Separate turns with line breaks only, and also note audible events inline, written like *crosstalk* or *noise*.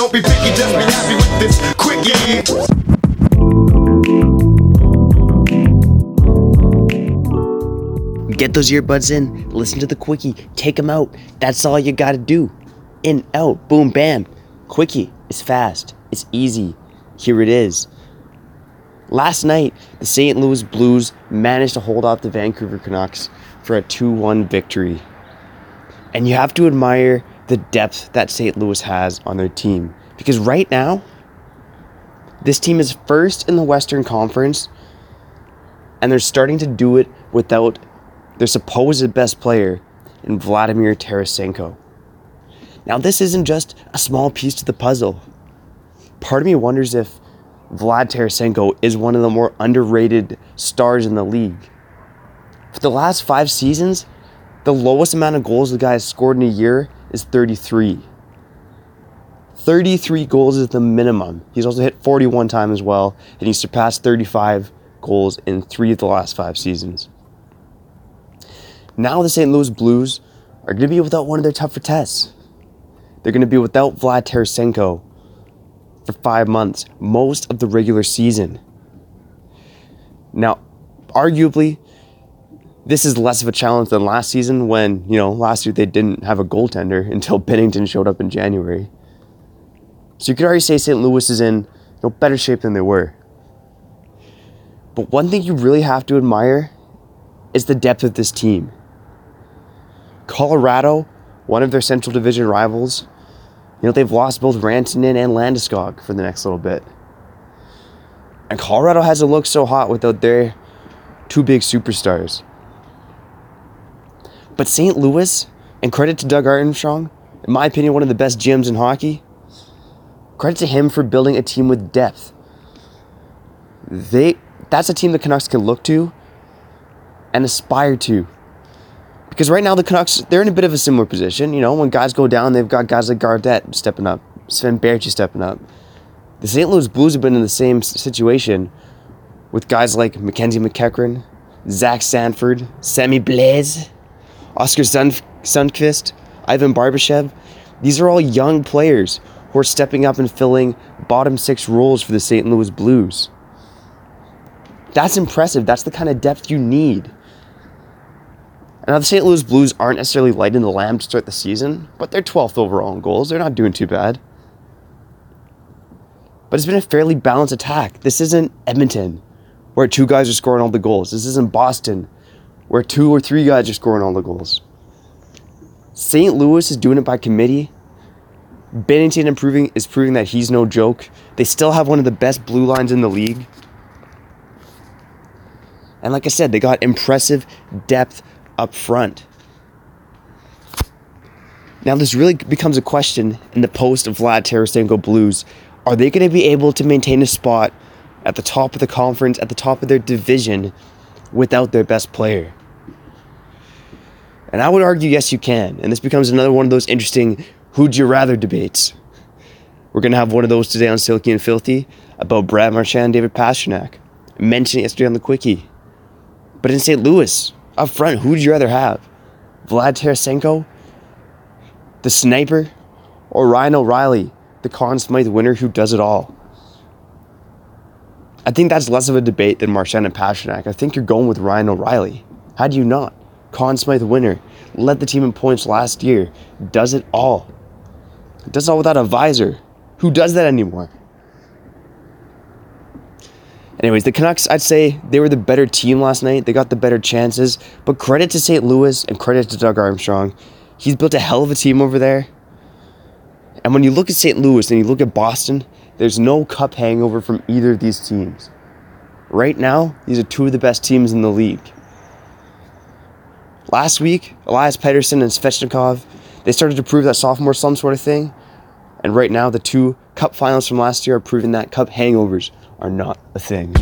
Don't be picky, just be happy with this quickie.
Get those earbuds in, listen to the quickie, take them out. That's all you gotta do. In, out, boom, bam. Quickie is fast, it's easy. Here it is. Last night, the St. Louis Blues managed to hold off the Vancouver Canucks for a 2 1 victory. And you have to admire the depth that St. Louis has on their team. Because right now, this team is first in the Western Conference, and they're starting to do it without their supposed best player in Vladimir Tarasenko. Now, this isn't just a small piece to the puzzle. Part of me wonders if Vlad Tarasenko is one of the more underrated stars in the league. For the last five seasons, the lowest amount of goals the guy has scored in a year is 33. 33 goals is the minimum. He's also hit 41 times as well, and he's surpassed 35 goals in three of the last five seasons. Now the St. Louis Blues are going to be without one of their tougher tests. They're going to be without Vlad Tarasenko for five months, most of the regular season. Now, arguably, this is less of a challenge than last season when, you know, last year they didn't have a goaltender *laughs* until Binnington showed up in January. So you could already say St. Louis is in you know, better shape than they were. But one thing you really have to admire is the depth of this team. Colorado, one of their Central Division rivals, you know, they've lost both Rantanen and Landeskog for the next little bit. And Colorado hasn't looked so hot without their two big superstars. But St. Louis, and credit to Doug Armstrong, in my opinion, one of the best GMs in hockey, credit to him for building a team with depth. They that's a team the Canucks can look to and aspire to. Because right now the Canucks, they're in a bit of a similar position. You know, when guys go down, they've got guys like Gaudette stepping up, Sven Baertschi stepping up. The St. Louis Blues have been in the same situation with guys like MacKenzie MacEachern, Zach Sanford, Sammy Blais, Oskar Sun- Sundqvist, Ivan Barbashev. These are all young players who are stepping up and filling bottom six roles for the St. Louis Blues. That's impressive. That's the kind of depth you need. Now, the St. Louis Blues aren't necessarily lighting the lamp to start the season, but they're 12th overall in goals. They're not doing too bad. But it's been a fairly balanced attack. This isn't Edmonton, where two guys are scoring all the goals. This isn't Boston, where two or three guys are scoring all the goals. St. Louis is doing it by committee. Binnington improving is proving that he's no joke. They still have one of the best blue lines in the league. And like I said, they got impressive depth up front. Now, this really becomes a question in the post of Vlad Tarasenko Blues. Are they going to be able to maintain a spot at the top of the conference, at the top of their division, without their best player? And I would argue, yes, you can. And this becomes another one of those interesting who'd you rather debates. We're going to have one of those today on Silky and Filthy about Brad Marchand and David Pastrnak. I mentioned it yesterday on the Quickie. But in St. Louis, up front, who would you rather have? Vlad Tarasenko, the sniper, or Ryan O'Reilly, the Conn Smythe winner who does it all? I think that's less of a debate than Marchand and Pastrnak. I think you're going with Ryan O'Reilly. How do you not? Conn Smythe winner, led the team in points last year, does it all. Does it all without a visor. Who does that anymore? Anyways, the Canucks, I'd say they were the better team last night. They got the better chances. But credit to St. Louis and credit to Doug Armstrong. He's built a hell of a team over there. And when you look at St. Louis and you look at Boston, there's no cup hangover from either of these teams. Right now, these are two of the best teams in the league. Last week, Elias Pettersson and Svechnikov, they started to prove that sophomore slump sort of thing. And right now, the two cup finals from last year are proving that cup hangovers are not a thing.